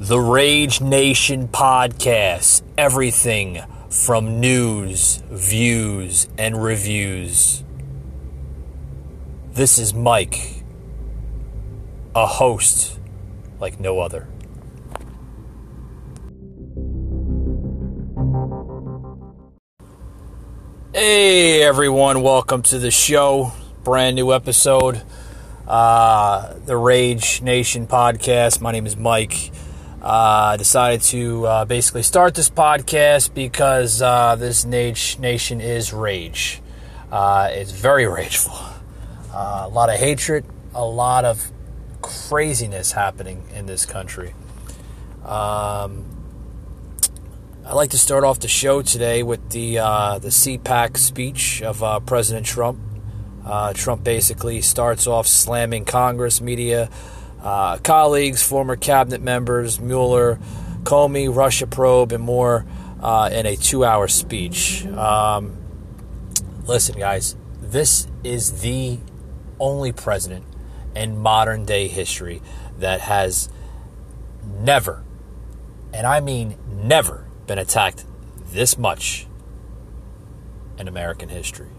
The Rage Nation podcast. Everything from news, views, and reviews. This is Mike, a host like no other. Hey everyone, welcome to the show. Brand new episode. Uh, the Rage Nation podcast. My name is Mike. I uh, decided to uh, basically start this podcast because uh, this nation is rage. Uh, it's very rageful. Uh, a lot of hatred, a lot of craziness happening in this country. Um, I'd like to start off the show today with the uh, the CPAC speech of President Trump. Trump basically starts off slamming Congress, media, uh, colleagues, former cabinet members, Mueller, Comey, Russia probe, and more uh, in a two hour speech. Um, listen, guys, this is the only president in modern day history that has never, and I mean never, been attacked this much in American history.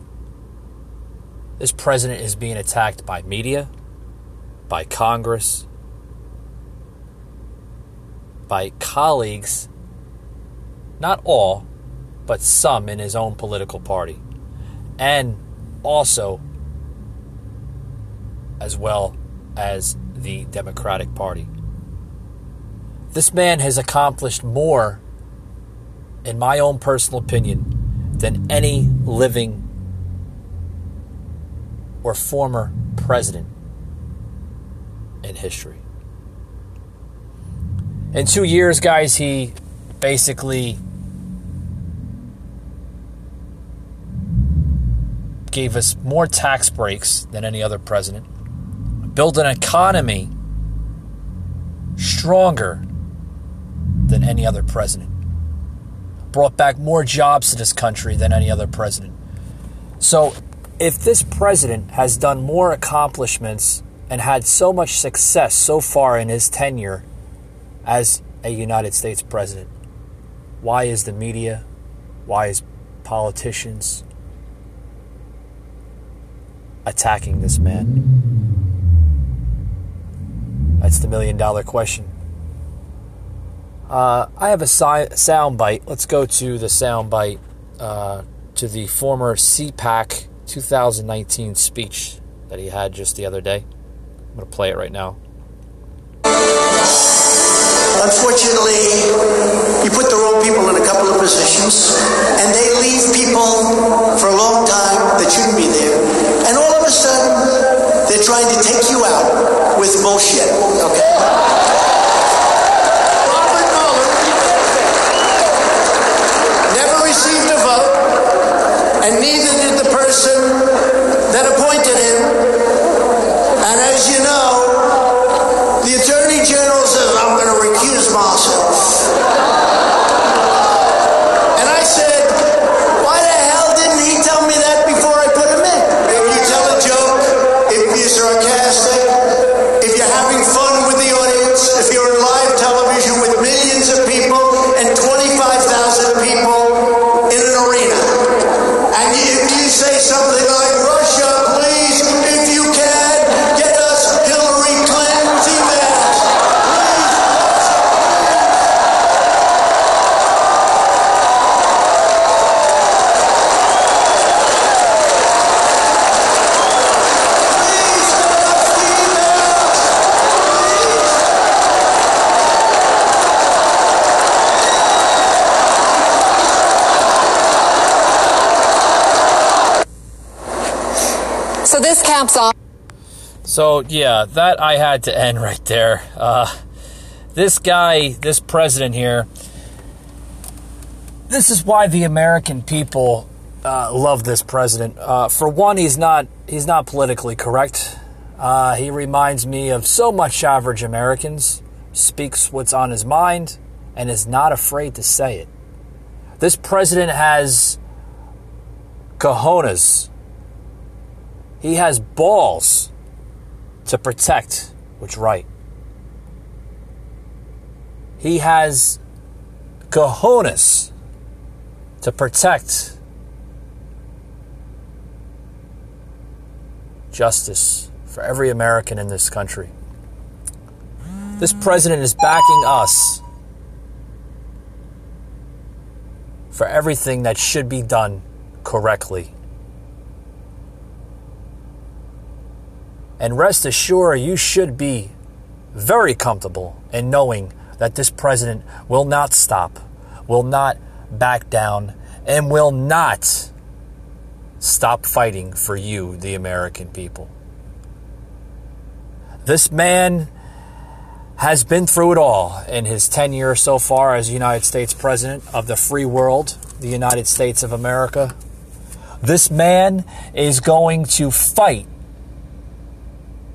This president is being attacked by media, by Congress, by colleagues, not all, but some in his own political party, and also as well as the Democratic Party. This man has accomplished more, in my own personal opinion, than any living or former president in history. In two years, guys, he basically gave us more tax breaks than any other president, built an economy stronger than any other president, brought back more jobs to this country than any other president. So, if this president has done more accomplishments and had so much success so far in his tenure as a United States president. Why is the media, why is politicians attacking this man? That's the million dollar question. Uh, I have a si- sound bite. Let's go to the sound bite uh, to the former CPAC 2019 speech that he had just the other day. I'm going to play it right now. Unfortunately, you put the wrong people in a couple of positions, and they leave people caps off. So, yeah, that I had to end right there. Uh, this guy, this president here, this is why the American people uh, love this president. Uh, for one, he's not he's not politically correct. Uh, he reminds me of so much average Americans. Speaks what's on his mind and is not afraid to say it. This president has cojones. He has balls to protect what's right. he has cojones to protect justice for every American in this country. This president is backing us for everything that should be done correctly. And rest assured, you should be very comfortable in knowing that this president will not stop, will not back down, and will not stop fighting for you, the American people. This man has been through it all in his tenure so far as United States President of the free world, the United States of America. This man is going to fight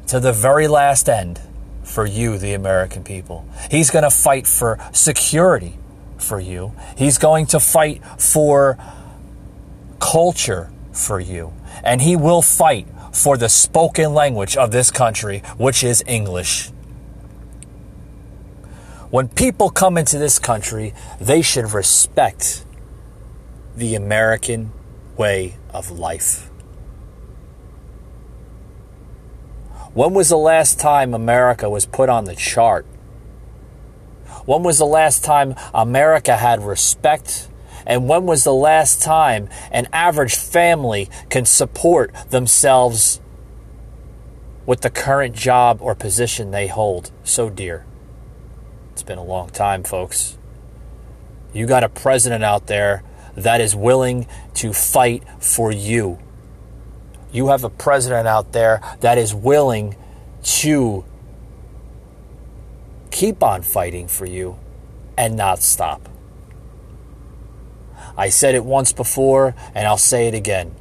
to the very last end for you, the American people. He's going to fight for security for you. He's going to fight for culture for you. And he will fight for the spoken language of this country, which is English. When people come into this country, they should respect the American way of life. When was the last time America was put on the chart? When was the last time America had respect? And when was the last time an average family can support themselves with the current job or position they hold so dear? It's been a long time, folks. You got a president out there that is willing to fight for you. You have a president out there that is willing to keep on fighting for you and not stop. I said it once before and I'll say it again.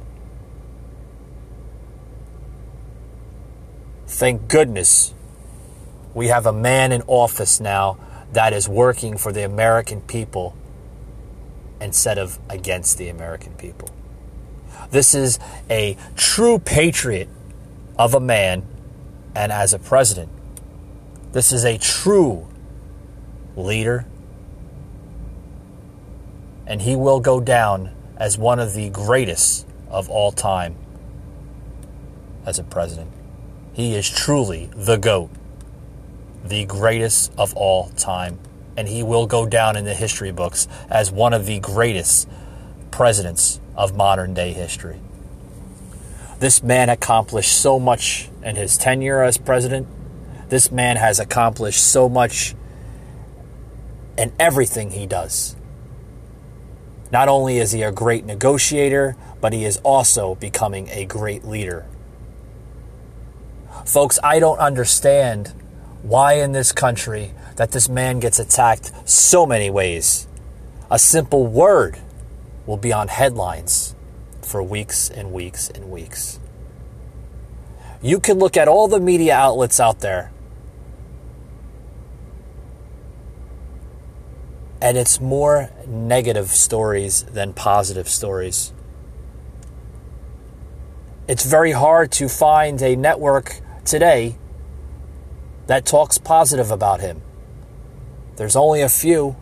Thank goodness we have a man in office now that is working for the American people instead of against the American people. This is a true patriot of a man and as a president. This is a true leader and he will go down as one of the greatest of all time as a president. He is truly the GOAT the greatest of all time. And he will go down in the history books as one of the greatest presidents of modern day history. This man accomplished so much in his tenure as president. This man has accomplished so much in everything he does. Not only is he a great negotiator, but he is also becoming a great leader. Folks, I don't understand why in this country that this man gets attacked so many ways. A simple word will be on headlines for weeks and weeks and weeks. You can look at all the media outlets out there, and it's more negative stories than positive stories. It's very hard to find a network today that talks positive about him. There's only a few.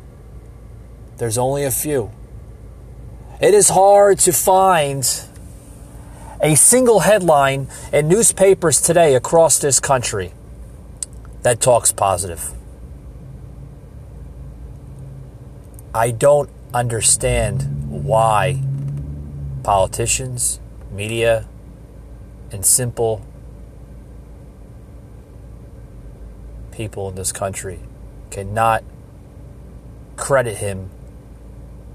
There's only a few. It is hard to find a single headline in newspapers today across this country that talks positive. I don't understand why politicians, media, and simple people in this country cannot credit him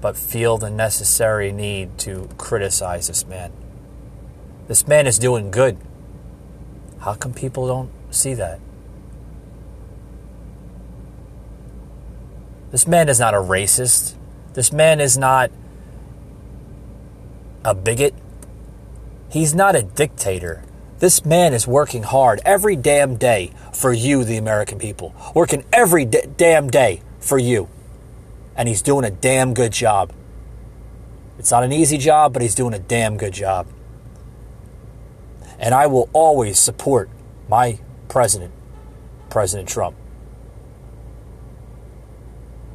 but feel the necessary need to criticize this man. This man is doing good. How come people don't see that? This man is not a racist. This man is not a bigot. He's not a dictator. This man is working hard every damn day for you, the American people. Working every d- damn day for you. And he's doing a damn good job. It's not an easy job, but he's doing a damn good job. And I will always support my president, President Trump.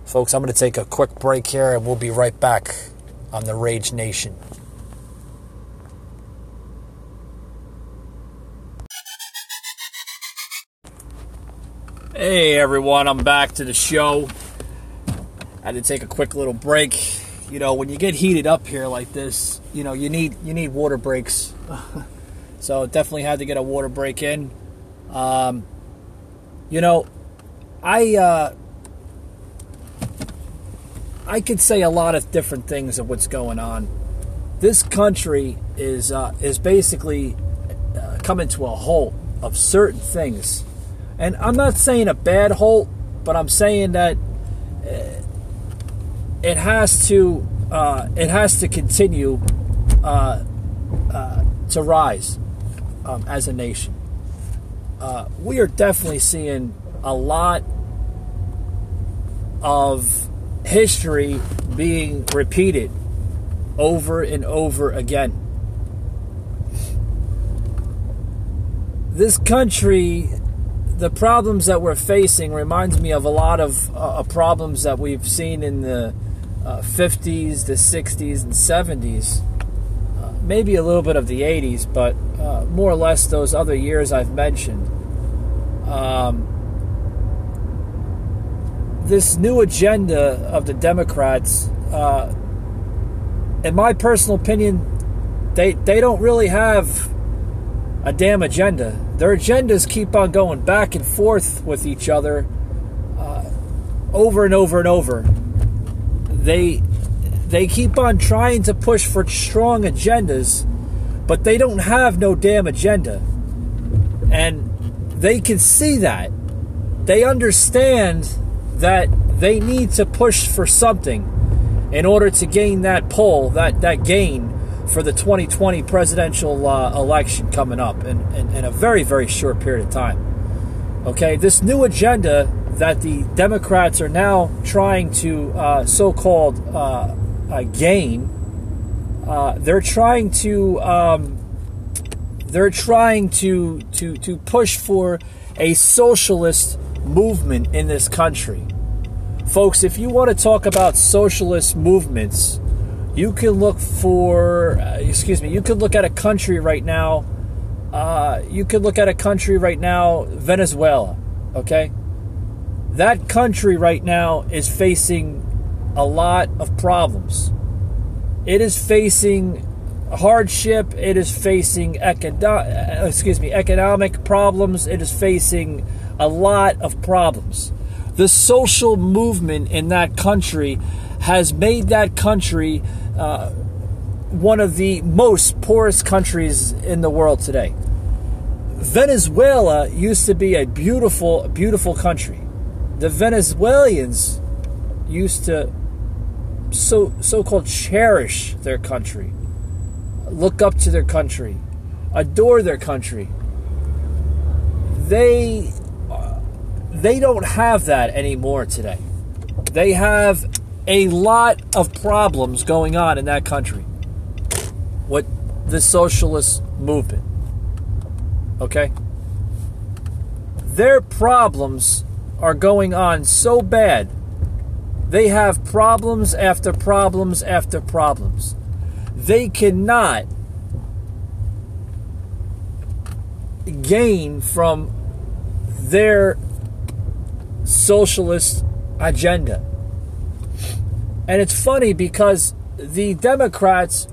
Folks, I'm going to take a quick break here and we'll be right back on the Rage Nation. Hey everyone, I'm back to the show. I had to take a quick little break. You know, when you get heated up here like this, you know, you need you need water breaks. so definitely had to get a water break in. Um, you know, I uh, I could say a lot of different things of what's going on. This country is uh, is basically uh, coming to a halt of certain things, and I'm not saying a bad halt, but I'm saying that it has to uh, it has to continue uh, uh, to rise um, as a nation. we are definitely seeing a lot of history being repeated over and over again. This country, the problems that we're facing reminds me of a lot of uh, problems that we've seen in the uh, 50s, the 60s, and 70s. Uh, maybe a little bit of the 80s, but uh, more or less those other years I've mentioned. Um, this new agenda of the Democrats, uh, in my personal opinion, they they don't really have a damn agenda. Their agendas keep on going back and forth with each other, uh, over and over and over. They they keep on trying to push for strong agendas, but they don't have no damn agenda, and they can see that. They understand that they need to push for something in order to gain that poll, that, that gain for the 2020 presidential uh, election coming up in, in, in, a very, very short period of time. Okay, this new agenda that the Democrats are now trying to uh, so called uh, uh, gain, uh, they're trying to. Um, they're trying to, to, to push for a socialist movement in this country. Folks, if you want to talk about socialist movements, you can look for, uh, excuse me, you could look at a country right now. Uh, you could look at a country right now, Venezuela, okay? That country right now is facing a lot of problems. It is facing hardship. It is facing econo- uh, excuse me, economic problems. It is facing a lot of problems. The social movement in that country has made that country uh, one of the most poorest countries in the world today. Venezuela used to be a beautiful, beautiful country. The Venezuelans used to so so-called cherish their country, look up to their country, adore their country. They they don't have that anymore today. They have a lot of problems going on in that country. What the socialist movement. Okay? Their problems are going on so bad. They have problems after problems after problems. They cannot gain from their socialist agenda. And it's funny because the Democrats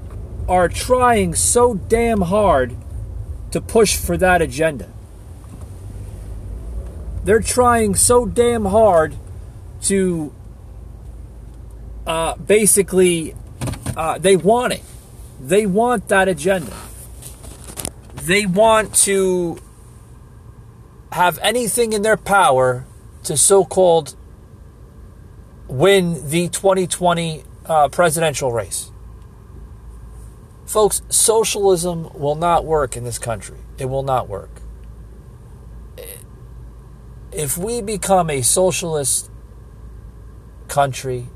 are trying so damn hard to push for that agenda. They're trying so damn hard to uh, basically, uh, they want it. They want that agenda. They want to have anything in their power to so called win the 2020 uh, presidential race. Folks, socialism will not work in this country. It will not work. If we become a socialist country,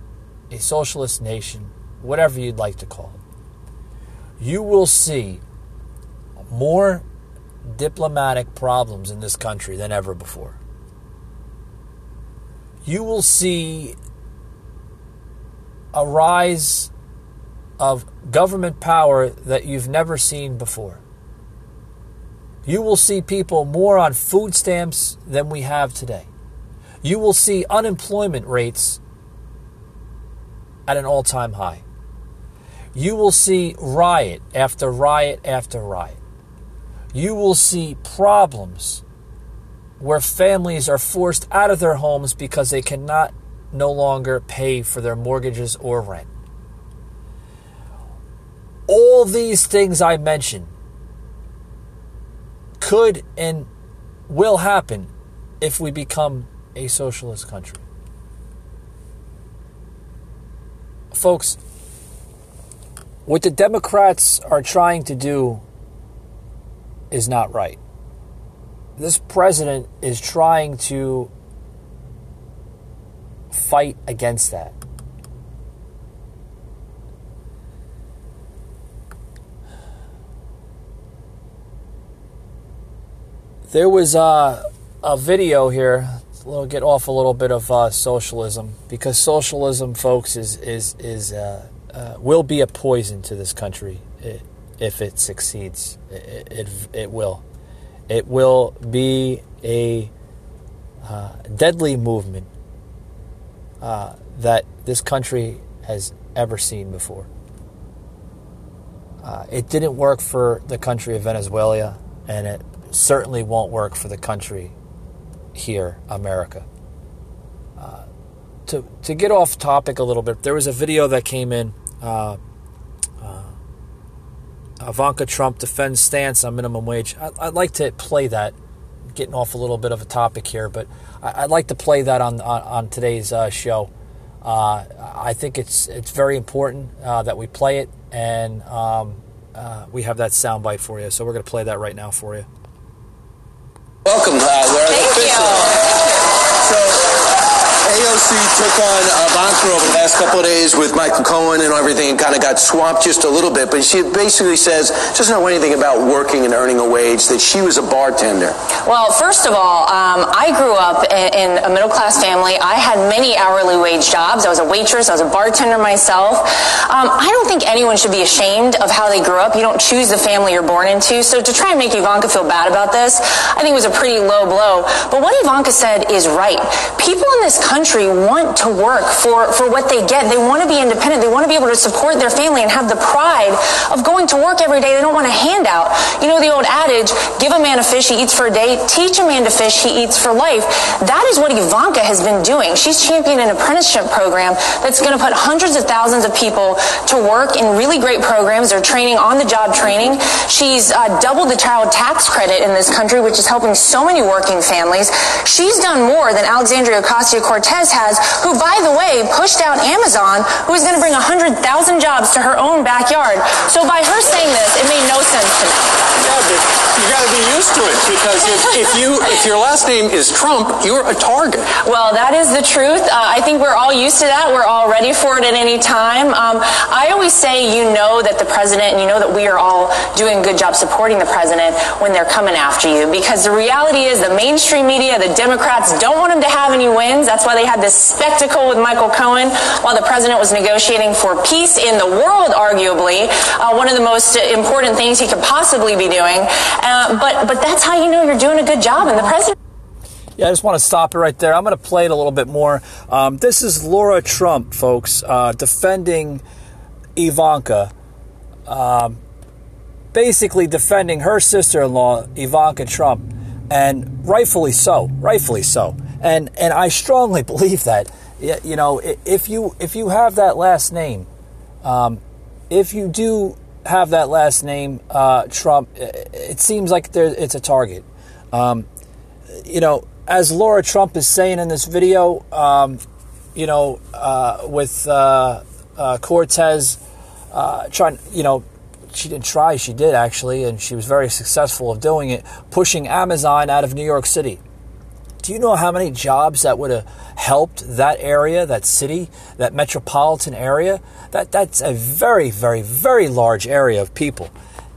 a socialist nation, whatever you'd like to call it, you will see more diplomatic problems in this country than ever before you will see a rise of government power that you've never seen before. You will see people more on food stamps than we have today. You will see unemployment rates at an all time high. You will see riot after riot after riot. You will see problems where families are forced out of their homes because they cannot no longer pay for their mortgages or rent. All these things I mentioned could and will happen if we become a socialist country. Folks, what the Democrats are trying to do is not right. This president is trying to fight against that. There was uh, a video here. We'll get off a little bit of uh, socialism because socialism, folks, is is is uh, uh will be a poison to this country if it succeeds. It, it, it will. It will be a uh, deadly movement that this country has ever seen before. Uh, it didn't work for the country of Venezuela, and it certainly won't work for the country here, America. Uh, to, to get off topic a little bit, there was a video that came in. Uh, uh, Ivanka Trump defends stance on minimum wage. I, would like to play that. Getting off a little bit of a topic here, but I, would like to play that on on, on today's uh, show. Uh, I think it's it's very important uh, that we play it, and um, we have that soundbite for you. So we're going to play that right now for you. Welcome, uh, Laura. Thank you. AOC took on Ivanka over the last couple of days with Michael Cohen and everything and kind of got swamped just a little bit. But she basically says, doesn't know anything about working and earning a wage, that she was a bartender. Well, first of all, um, I grew up in, a middle class family. I had many hourly wage jobs. I was a waitress, I was a bartender myself. Um, I don't think anyone should be ashamed of how they grew up. You don't choose the family you're born into. So to try and make Ivanka feel bad about this, I think was a pretty low blow. But what Ivanka said is right. People in this country want to work for, for what they get. They want to be independent. They want to be able to support their family and have the pride of going to work every day. They don't want a handout. You know the old adage, give a man a fish, he eats for a day. Teach a man to fish, he eats for life. That is what Ivanka has been doing. She's championed an apprenticeship program that's going to put hundreds of thousands of people to work in really great programs. They're training on the job training. She's uh, doubled the child tax credit in this country, which is helping so many working families. She's done more than Alexandria Ocasio-Cortez Cortez has, who, by the way, pushed out Amazon, who is going to bring 100,000 jobs to her own backyard. So by her saying this, it made no sense to me. Yeah, but you got to be used to it because if, if you if your last name is Trump, you're a target. Well, that is the truth. Uh, I think we're all used to that. We're all ready for it at any time. Um, I always say, you know that the president, and you know that we are all doing a good job supporting the president when they're coming after you, because the reality is the mainstream media, the Democrats, don't want him to have any wins. That's why they had this spectacle with Michael Cohen while the president was negotiating for peace in the world, arguably, uh, one of the most important things he could possibly be doing. Uh, but, but that's how you know you're doing a good job. And the president. Yeah, I just want to stop it right there. I'm going to play it a little bit more. Um, this is Laura Trump, folks, uh, defending Ivanka. Um, basically defending her sister in law, Ivanka Trump, and rightfully so, rightfully so and and I strongly believe that you know if you if you have that last name, um, if you do have that last name, uh, Trump, it seems like there, it's a target. Um, you know, as Laura Trump is saying in this video, um, you know, uh, with uh, uh Cortez uh, trying, you know, she didn't try, she did actually, and she was very successful of doing it, pushing Amazon out of New York City. Do you know how many jobs that would have helped that area, that city, that metropolitan area? That that's a very, very, very large area of people,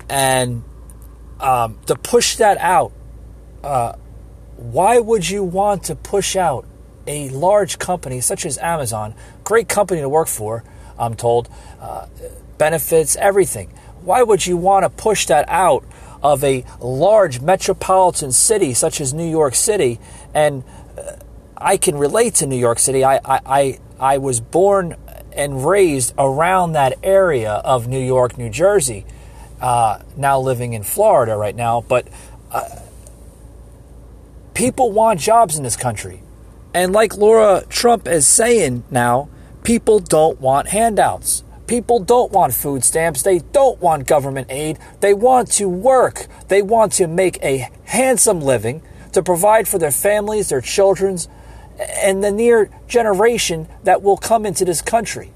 and um, to push that out, uh, why would you want to push out a large company such as Amazon, great company to work for, I'm told, uh, benefits, everything. Why would you want to push that out of a large metropolitan city such as New York City? And uh, I can relate to New York City. I, I, I, I was born and raised around that area of New York, New Jersey. Uh, now living in Florida right now, but uh, people want jobs in this country. And like Laura Trump is saying now, people don't want handouts. People don't want food stamps. They don't want government aid. They want to work. They want to make a handsome living to provide for their families, their children's, and the near generation that will come into this country.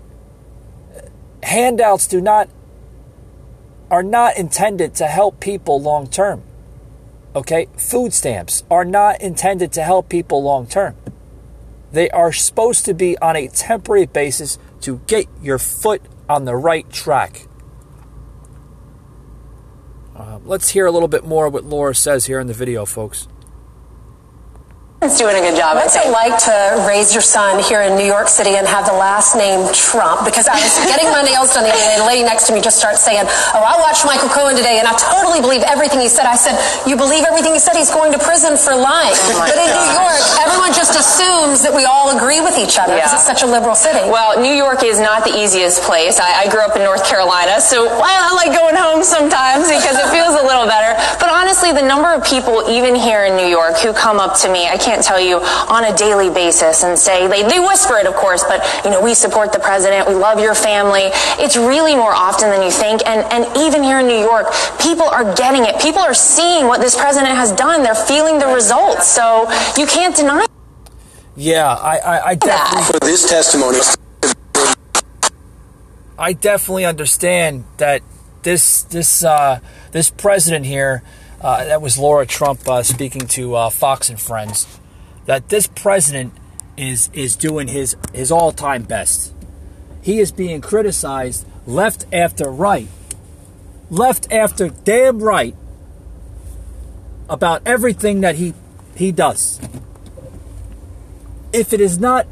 Handouts do not are not intended to help people long term. Okay? Food stamps are not intended to help people long term. They are supposed to be on a temporary basis to get your foot on the right track. Uh, let's hear a little bit more what Laura says here in the video, folks. It's doing a good job. What's it like to raise your son here in New York City and have the last name Trump? Because I was getting my nails done the other day, and the lady next to me just starts saying, "Oh, I watched Michael Cohen today, and I totally believe everything he said." I said, "You believe everything he said? He's going to prison for lying." Oh but in New York, everyone just assumes that we all agree with each other because Yeah. it's such a liberal city. Well, New York is not the easiest place. I, I grew up in North Carolina, so well, I like going home sometimes because it feels a little better. But honestly, the number of people, even here in New York, who come up to me, I can't tell you, on a daily basis and say, they, they whisper it, of course, but, you know, we support the president, we love your family. It's really more often than you think. And, and even here in New York, people are getting it. People are seeing what this president has done. They're feeling the results. So you can't deny Yeah, I, I, I definitely, For this testimony, I definitely understand that this this uh, this president here, uh, that was Laura Trump uh, speaking to uh, Fox and Friends, that this president is is doing his his all time best. He is being criticized left after right, left after damn right about everything that he he does. If it is not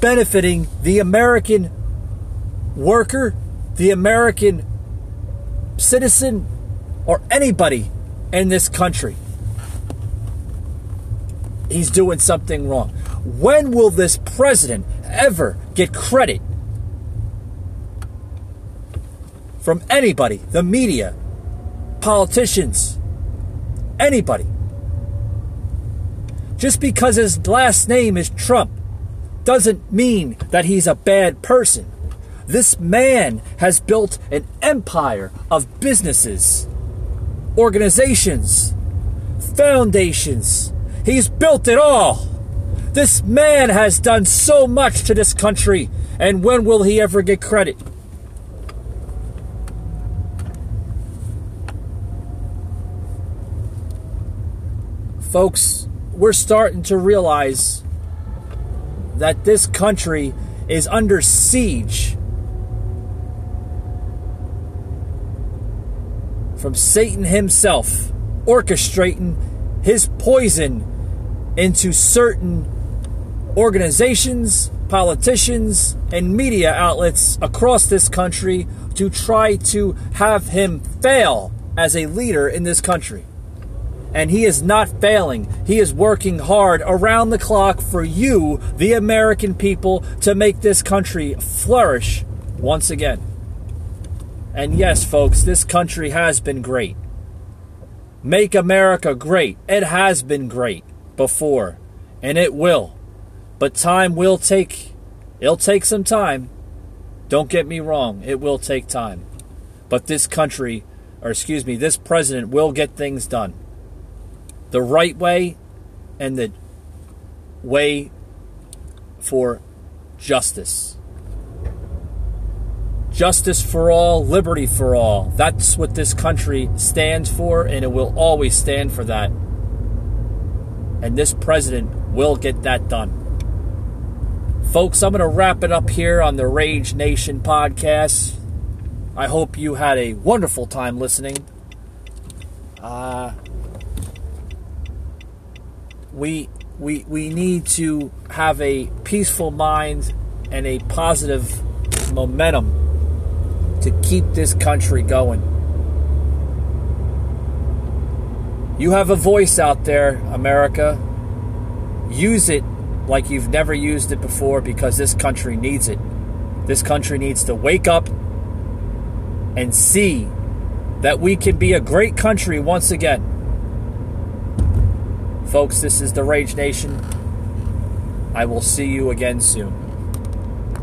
benefiting the American worker, the American citizen, or anybody in this country. He's doing something wrong. When will this president ever get credit from anybody, the media, politicians, anybody? Just because his last name is Trump doesn't mean that he's a bad person. This man has built an empire of businesses, organizations, foundations. He's built it all. This man has done so much to this country, and when will he ever get credit? Folks, we're starting to realize that this country is under siege from Satan himself, orchestrating his poison into certain organizations, politicians, and media outlets across this country to try to have him fail as a leader in this country. And he is not failing. He is working hard around the clock for you, the American people, to make this country flourish once again. And yes, folks, this country has been great. Make America great. It has been great before, and it will. But time will take, it'll take some time. Don't get me wrong, it will take time. But this country, or excuse me, this president will get things done the right way and the way for justice. Justice for all, liberty for all. That's what this country stands for, and it will always stand for that. And this president will get that done. Folks, I'm going to wrap it up here on the Rage Nation podcast. I hope you had a wonderful time listening. Uh, we we we need to have a peaceful mind and a positive momentum to keep this country going. You have a voice out there, America. Use it like you've never used it before because this country needs it. This country needs to wake up and see that we can be a great country once again. Folks, this is the Rage Nation. I will see you again soon.